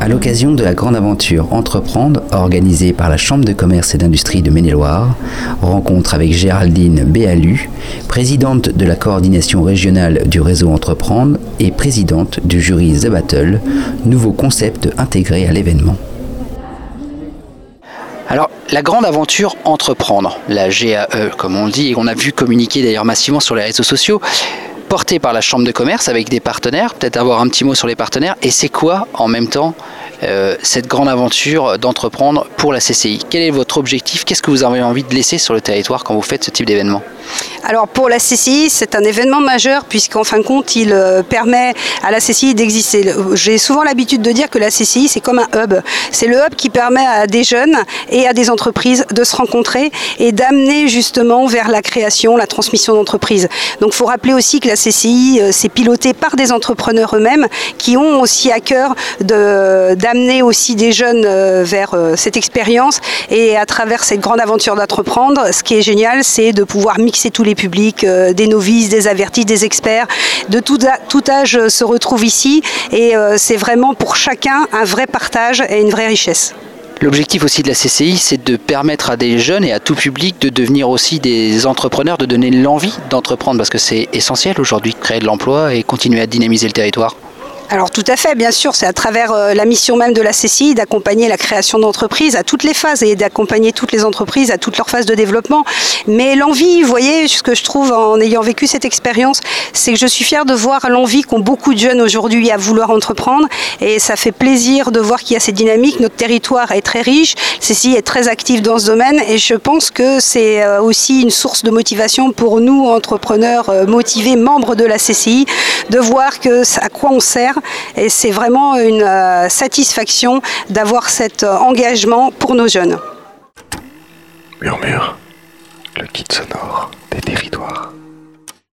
À l'occasion de la grande aventure Entreprendre, organisée par la Chambre de commerce et d'industrie de Maine-et-Loire, rencontre avec Géraldine Béalu, présidente de la coordination régionale du réseau Entreprendre et présidente du jury The Battle, nouveau concept intégré à l'événement. Alors, la grande aventure Entreprendre, la GAE comme on le dit, et on a vu communiquer d'ailleurs massivement sur les réseaux sociaux, portée par la Chambre de commerce avec des partenaires, peut-être avoir un petit mot sur les partenaires, et c'est quoi en même temps euh, cette grande aventure d'entreprendre pour la CCI Quel est votre objectif? Qu'est-ce que vous avez envie de laisser sur le territoire quand vous faites ce type d'événement? Alors pour la CCI, c'est un événement majeur puisqu'en fin de compte, il euh, permet à la CCI d'exister. J'ai souvent l'habitude de dire que la CCI, c'est comme un hub. C'est le hub qui permet à des jeunes et à des entreprises de se rencontrer et d'amener justement vers la création, la transmission d'entreprises. Donc il faut rappeler aussi que la CCI, euh, c'est piloté par des entrepreneurs eux-mêmes qui ont aussi à cœur d'amener aussi des jeunes euh, vers cette expérience et à travers cette grande aventure d'entreprendre, ce qui est génial, c'est de pouvoir mixer tous les publics, euh, des novices, des avertis, des experts, de tout, âge euh, se retrouvent ici et euh, c'est vraiment pour chacun un vrai partage et une vraie richesse. L'objectif aussi de la CCI, c'est de permettre à des jeunes et à tout public de devenir aussi des entrepreneurs, de donner l'envie d'entreprendre, parce que c'est essentiel aujourd'hui créer de l'emploi et continuer à dynamiser le territoire. Alors tout à fait, bien sûr, c'est à travers euh, la mission même de la CCI d'accompagner la création d'entreprises à toutes les phases et d'accompagner toutes les entreprises à toutes leurs phases de développement. Mais l'envie, vous voyez, ce que je trouve en ayant vécu cette expérience, c'est que je suis fière de voir l'envie qu'ont beaucoup de jeunes aujourd'hui à vouloir entreprendre et ça fait plaisir de voir qu'il y a cette dynamique. Notre territoire est très riche, CCI est très active dans ce domaine et je pense que c'est euh, aussi une source de motivation pour nous, entrepreneurs euh, motivés, membres de la CCI, de voir à quoi on sert et c'est vraiment une euh, satisfaction d'avoir cet euh, engagement pour nos jeunes. Murmure, le kit sonore des territoires.